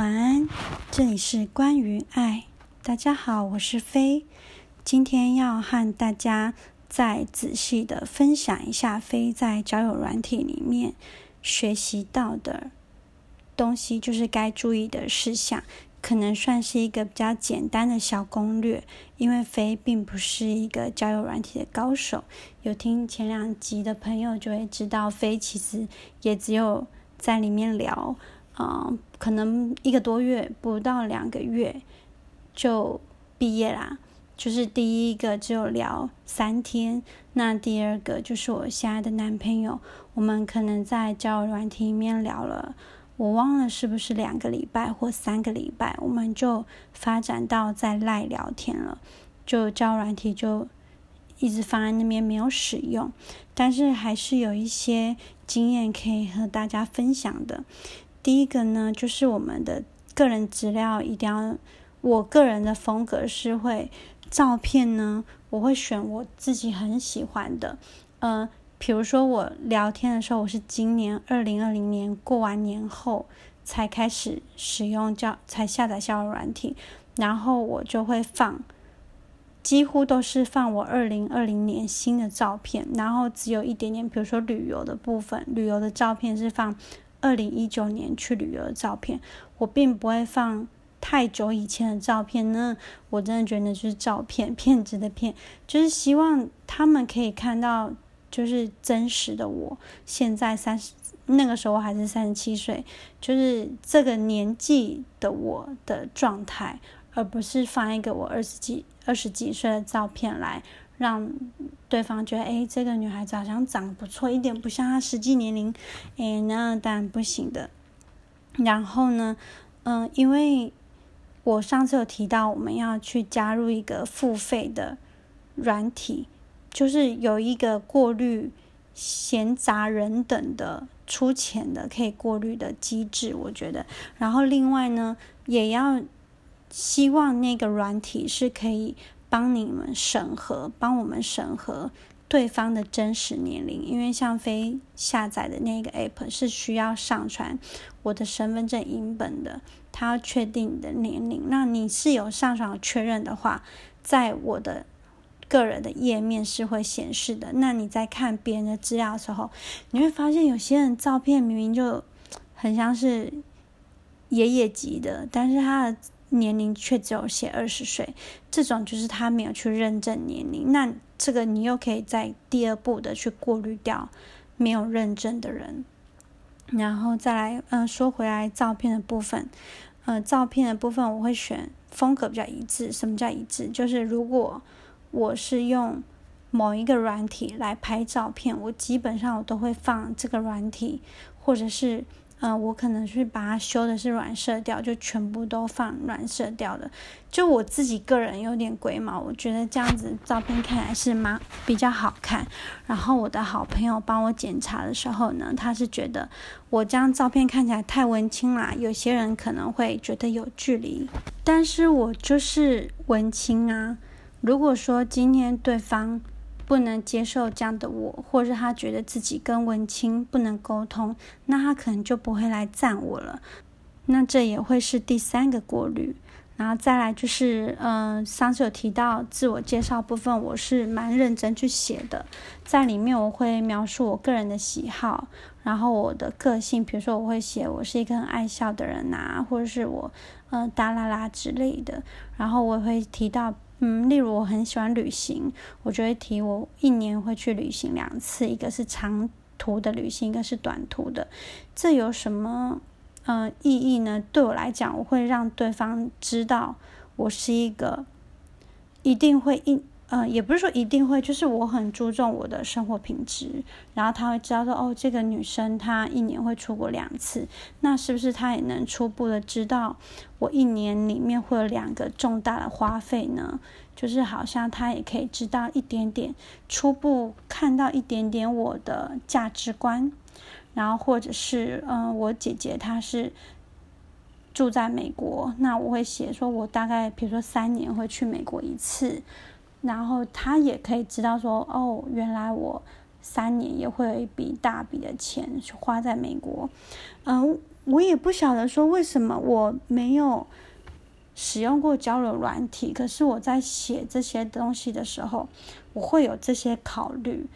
晚安，这里是关于爱。大家好，我是飞，今天要和大家再仔细的分享一下飞在交友软体里面学习到的东西，就是该注意的事项。可能算是一个比较简单的小攻略，因为飞并不是一个交友软体的高手。有听前两集的朋友就会知道，飞其实也只有在里面聊，嗯，可能一个多月不到两个月就毕业啦。就是第一个只有聊三天，那第二个就是我现在的男朋友，我们可能在交友软体里面聊了。我忘了是不是两个礼拜或三个礼拜，我们就发展到在赖聊天了，就交友软体就一直放在那边没有使用，但是还是有一些经验可以和大家分享的。第一个呢，就是我们的个人资料一定要，我个人的风格是会照片呢，我会选我自己很喜欢的，嗯。比如说我聊天的时候，我是今年二零二零年过完年后才开始使用叫才下载交友软体，然后我就会放，几乎都是放我二零二零年新的照片，然后只有一点点，比如说旅游的部分，旅游的照片是放二零一九年去旅游的照片，我并不会放太久以前的照片呢。我真的觉得就是照片，骗子的骗，就是希望他们可以看到。就是真实的我，现在三十，那个时候还是三十七岁，就是这个年纪的我的状态，而不是放一个我二十几、二十几岁的照片来让对方觉得，哎，这个女孩子好像长得不错，一点不像她实际年龄，哎，那当然不行的。然后呢，嗯，因为我上次有提到，我们要去加入一个付费的软体。就是有一个过滤闲杂人等的出钱的可以过滤的机制，我觉得。然后另外呢，也要希望那个软体是可以帮你们审核，帮我们审核对方的真实年龄。因为像非下载的那个 app 是需要上传我的身份证影本的，它要确定你的年龄。那你是有上传确认的话，在我的。个人的页面是会显示的。那你在看别人的资料的时候，你会发现有些人照片明明就很像是爷爷级的，但是他的年龄却只有写二十岁。这种就是他没有去认证年龄。那这个你又可以在第二步的去过滤掉没有认证的人。然后再来，嗯，说回来照片的部分，呃，照片的部分我会选风格比较一致。什么叫一致？就是如果我是用某一个软体来拍照片，我基本上我都会放这个软体，或者是，嗯，我可能是把它修的是软色调，就全部都放软色调的。就我自己个人有点龟毛，我觉得这样子照片看来是蛮比较好看。然后我的好朋友帮我检查的时候呢，他是觉得我这张照片看起来太文青啦，有些人可能会觉得有距离，但是我就是文青啊。如果说今天对方不能接受这样的我，或者他觉得自己跟文青不能沟通，那他可能就不会来赞我了。那这也会是第三个过滤。然后再来就是，嗯，上次有提到自我介绍部分，我是蛮认真去写的，在里面我会描述我个人的喜好，然后我的个性，比如说我会写我是一个很爱笑的人呐，或者是我，嗯，哒啦啦之类的。然后我会提到。嗯，例如我很喜欢旅行，我就会提我一年会去旅行两次，一个是长途的旅行，一个是短途的。这有什么呃意义呢？对我来讲，我会让对方知道我是一个一定会一。嗯，也不是说一定会，就是我很注重我的生活品质，然后他会知道说，哦，这个女生她一年会出国两次，那是不是她也能初步的知道我一年里面会有两个重大的花费呢？就是好像他也可以知道一点点，初步看到一点点我的价值观，然后或者是，嗯，我姐姐她是住在美国，那我会写说我大概比如说三年会去美国一次。然后他也可以知道说，哦，原来我三年也会有一笔大笔的钱花在美国。嗯，我也不晓得说为什么我没有使用过交流软体，可是我在写这些东西的时候，我会有这些考虑。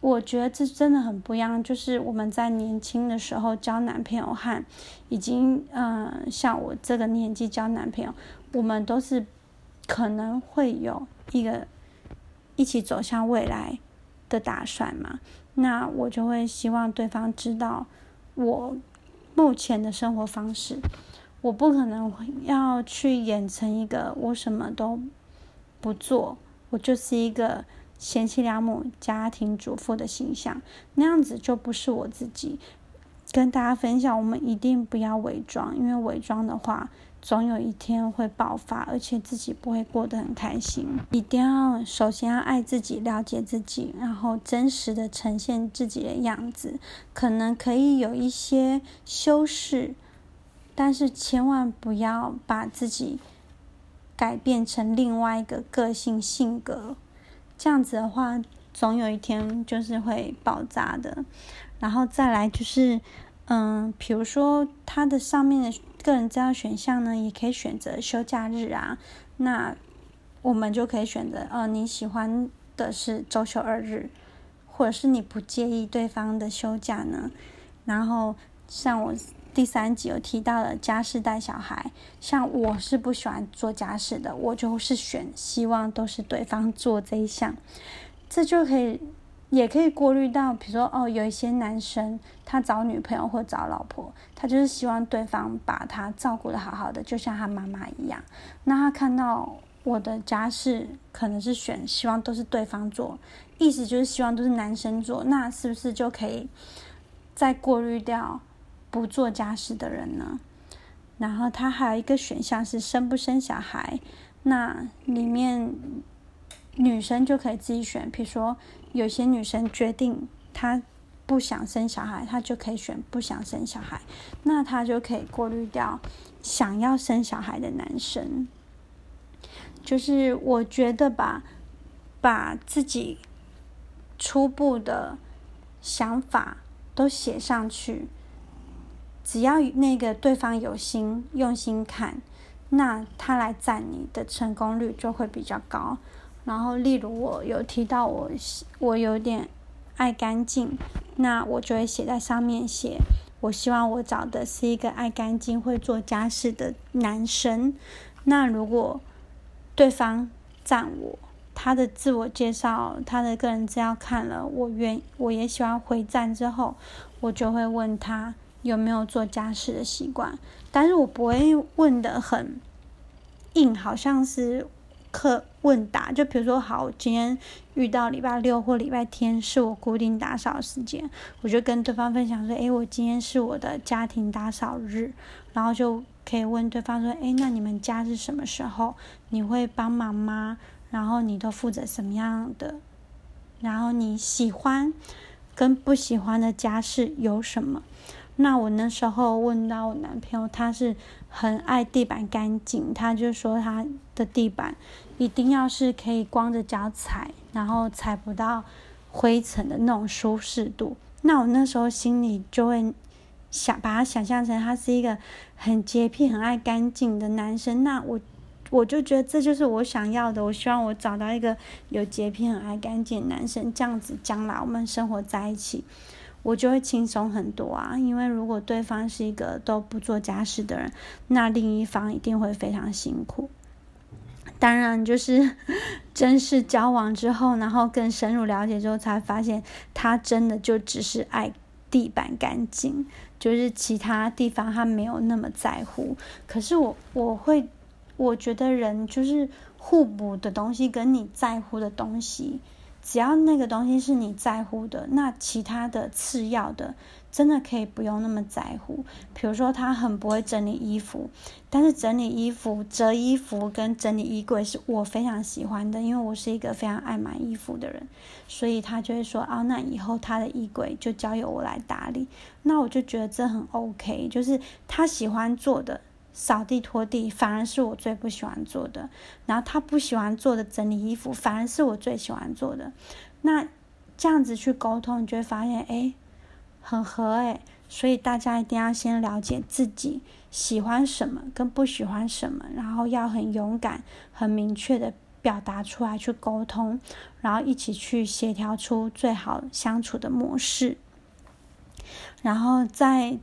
我觉得这真的很不一样，就是我们在年轻的时候交男朋友和已经嗯像我这个年纪交男朋友，我们都是可能会有一个一起走向未来的打算嘛。那我就会希望对方知道我目前的生活方式，我不可能要去演成一个我什么都不做，我就是一个。贤妻良母、家庭主妇的形象，那样子就不是我自己。跟大家分享，我们一定不要伪装，因为伪装的话，总有一天会爆发，而且自己不会过得很开心。一定要首先要爱自己、了解自己，然后真实的呈现自己的样子。可能可以有一些修饰，但是千万不要把自己改变成另外一个个性性格。这样子的话，总有一天就是会爆炸的。然后再来就是，嗯，比如说它的上面的个人资料选项呢，也可以选择休假日啊。那我们就可以选择，呃，你喜欢的是周休二日，或者是你不介意对方的休假呢？然后像我。第三集有提到了家事带小孩，像我是不喜欢做家事的，我就是选希望都是对方做这一项，这就可以也可以过滤到，比如说哦，有一些男生他找女朋友或找老婆，他就是希望对方把他照顾的好好的，就像他妈妈一样。那他看到我的家事可能是选希望都是对方做，意思就是希望都是男生做，那是不是就可以再过滤掉？不做家事的人呢，然后他还有一个选项是生不生小孩，那里面女生就可以自己选，比如说有些女生决定她不想生小孩，她就可以选不想生小孩，那她就可以过滤掉想要生小孩的男生。就是我觉得吧，把自己初步的想法都写上去。只要那个对方有心用心看，那他来赞你的成功率就会比较高。然后，例如我有提到我我有点爱干净，那我就会写在上面写，我希望我找的是一个爱干净、会做家事的男生。那如果对方赞我，他的自我介绍、他的个人资料看了，我愿我也喜欢回赞之后，我就会问他。有没有做家事的习惯？但是我不会问的很硬，好像是课问答。就比如说，好，今天遇到礼拜六或礼拜天是我固定打扫时间，我就跟对方分享说：“诶，我今天是我的家庭打扫日。”然后就可以问对方说：“诶，那你们家是什么时候？你会帮忙吗？然后你都负责什么样的？然后你喜欢跟不喜欢的家事有什么？”那我那时候问到我男朋友，他是很爱地板干净，他就说他的地板一定要是可以光着脚踩，然后踩不到灰尘的那种舒适度。那我那时候心里就会想把他想象成他是一个很洁癖、很爱干净的男生。那我我就觉得这就是我想要的。我希望我找到一个有洁癖、很爱干净的男生，这样子将来我们生活在一起。我就会轻松很多啊，因为如果对方是一个都不做家事的人，那另一方一定会非常辛苦。当然，就是 正式交往之后，然后更深入了解之后，才发现他真的就只是爱地板干净，就是其他地方他没有那么在乎。可是我我会，我觉得人就是互补的东西，跟你在乎的东西。只要那个东西是你在乎的，那其他的次要的真的可以不用那么在乎。比如说，他很不会整理衣服，但是整理衣服、折衣服跟整理衣柜是我非常喜欢的，因为我是一个非常爱买衣服的人，所以他就会说：“啊，那以后他的衣柜就交由我来打理。”那我就觉得这很 OK，就是他喜欢做的。扫地拖地反而是我最不喜欢做的，然后他不喜欢做的整理衣服反而是我最喜欢做的。那这样子去沟通，你就会发现，哎，很合哎。所以大家一定要先了解自己喜欢什么跟不喜欢什么，然后要很勇敢、很明确的表达出来，去沟通，然后一起去协调出最好相处的模式。然后在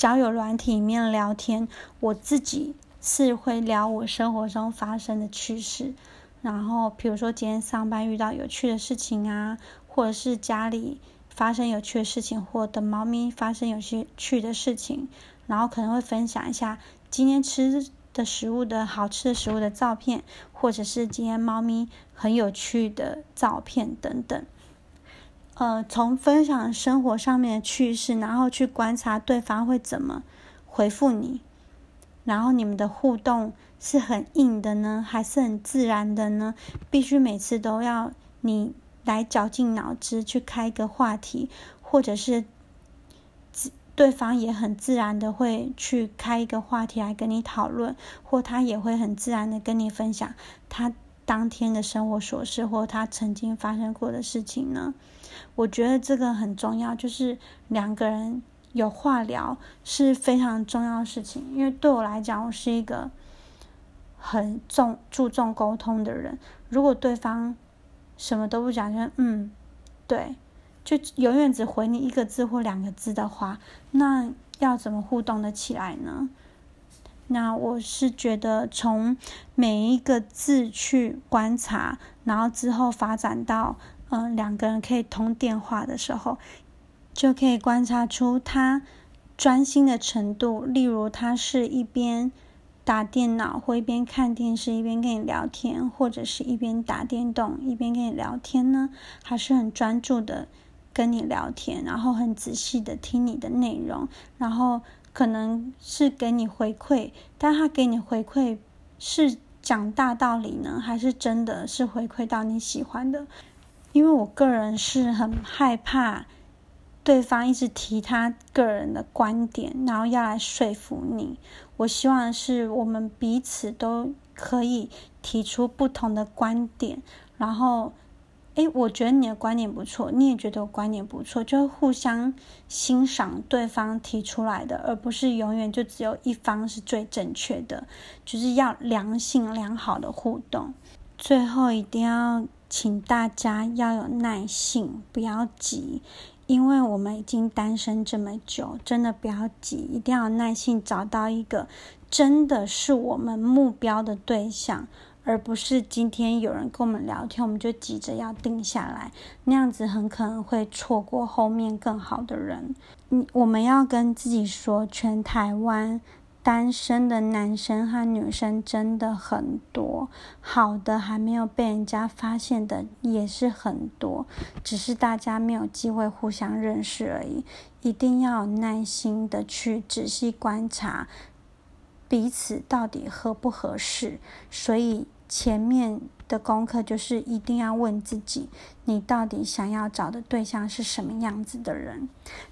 交友软体里面聊天，我自己是会聊我生活中发生的趣事。然后，比如说今天上班遇到有趣的事情啊，或者是家里发生有趣的事情，或者猫咪发生有些趣的事情，然后可能会分享一下今天吃的食物的好吃的食物的照片，或者是今天猫咪很有趣的照片等等。呃，从分享生活上面的趣事，然后去观察对方会怎么回复你，然后你们的互动。是很硬的呢，还是很自然的呢？必须每次都要你来绞尽脑汁去开一个话题，或者是对方也很自然的会去开一个话题来跟你讨论，或他也会很自然的跟你分享他当天的生活琐事，或他曾经发生过的事情呢？我觉得这个很重要，就是两个人有话聊是非常重要的事情。因为对我来讲，我是一个。很重注重沟通的人，如果对方什么都不讲，就嗯，对，就永远只回你一个字或两个字的话，那要怎么互动的起来呢？那我是觉得从每一个字去观察，然后之后发展到嗯两个人可以通电话的时候，就可以观察出他专心的程度。例如，他是一边。打电脑或一边看电视一边跟你聊天，或者是一边打电动一边跟你聊天呢？还是很专注的跟你聊天，然后很仔细的听你的内容，然后可能是给你回馈，但他给你回馈是讲大道理呢，还是真的是回馈到你喜欢的？因为我个人是很害怕对方一直提他个人的观点，然后要来说服你。我希望是我们彼此都可以提出不同的观点，然后，诶，我觉得你的观点不错，你也觉得我观点不错，就互相欣赏对方提出来的，而不是永远就只有一方是最正确的，就是要良性良好的互动。最后一定要请大家要有耐性，不要急。因为我们已经单身这么久，真的不要急，一定要耐心找到一个真的是我们目标的对象，而不是今天有人跟我们聊天，我们就急着要定下来，那样子很可能会错过后面更好的人。你，我们要跟自己说，全台湾。单身的男生和女生真的很多，好的还没有被人家发现的也是很多，只是大家没有机会互相认识而已。一定要有耐心的去仔细观察彼此到底合不合适。所以前面的功课就是一定要问自己：你到底想要找的对象是什么样子的人？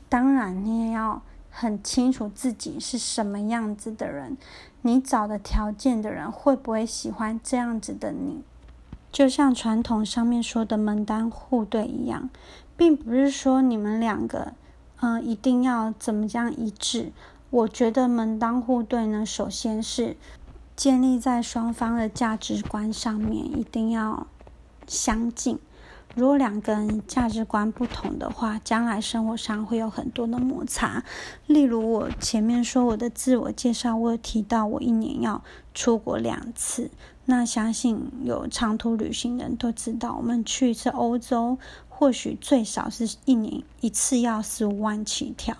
当然，你也要。很清楚自己是什么样子的人，你找的条件的人会不会喜欢这样子的你？就像传统上面说的门当户对一样，并不是说你们两个，嗯，一定要怎么样一致。我觉得门当户对呢，首先是建立在双方的价值观上面一定要相近。如果两个人价值观不同的话，将来生活上会有很多的摩擦。例如，我前面说我的自我介绍，我有提到我一年要出国两次。那相信有长途旅行的人都知道，我们去一次欧洲，或许最少是一年一次要十五万起跳。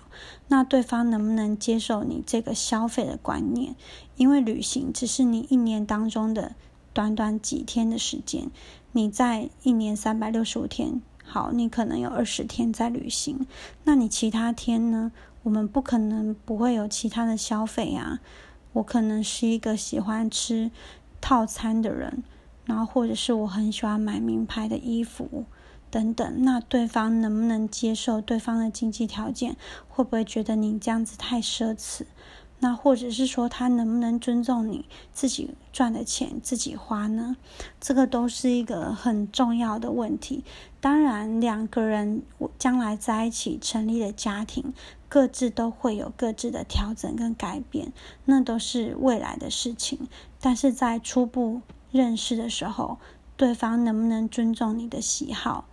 那对方能不能接受你这个消费的观念？因为旅行只是你一年当中的短短几天的时间。你在一年三百六十五天，好，你可能有二十天在旅行，那你其他天呢？我们不可能不会有其他的消费呀。我可能是一个喜欢吃套餐的人，然后或者是我很喜欢买名牌的衣服等等。那对方能不能接受对方的经济条件？会不会觉得你这样子太奢侈？那或者是说他能不能尊重你自己赚的钱自己花呢？这个都是一个很重要的问题。当然，两个人将来在一起成立的家庭，各自都会有各自的调整跟改变，那都是未来的事情。但是在初步认识的时候，对方能不能尊重你的喜好，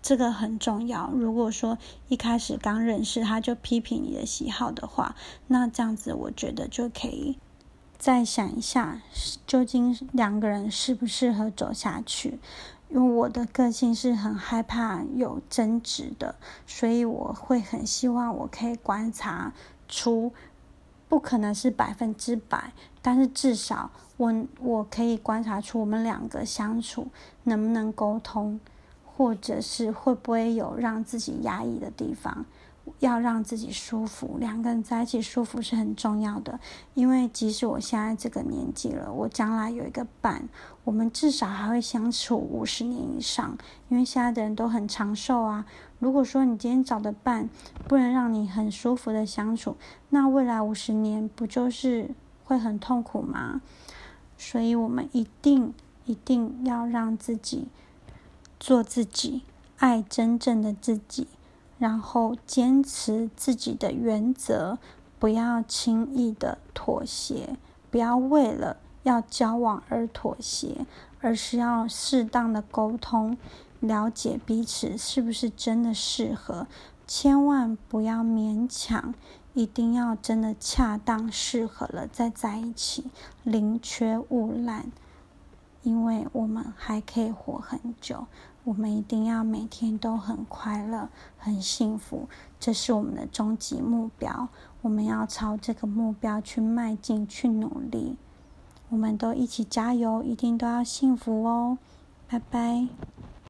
这个很重要。如果说一开始刚认识他就批评你的喜好的话，那这样子我觉得就可以再想一下，究竟两个人适不适合走下去。因为我的个性是很害怕有争执的，所以我会很希望我可以观察出，不可能是百分之百，但是至少我我可以观察出我们两个相处能不能沟通，或者是会不会有让自己压抑的地方。要让自己舒服，两个人在一起舒服是很重要的。因为即使我现在这个年纪了，我将来有一个伴，我们至少还会相处五十年以上。因为现在的人都很长寿啊。如果说你今天找的伴不能让你很舒服的相处，那未来五十年不就是会很痛苦吗？所以我们一定一定要让自己做自己，爱真正的自己。然后坚持自己的原则，不要轻易的妥协，不要为了要交往而妥协，而是要适当的沟通，了解彼此是不是真的适合，千万不要勉强，一定要真的恰当适合了再在一起，宁缺毋滥。因为我们还可以活很久，我们一定要每天都很快乐、很幸福，这是我们的终极目标。我们要朝这个目标去迈进、去努力。我们都一起加油，一定都要幸福哦！拜拜。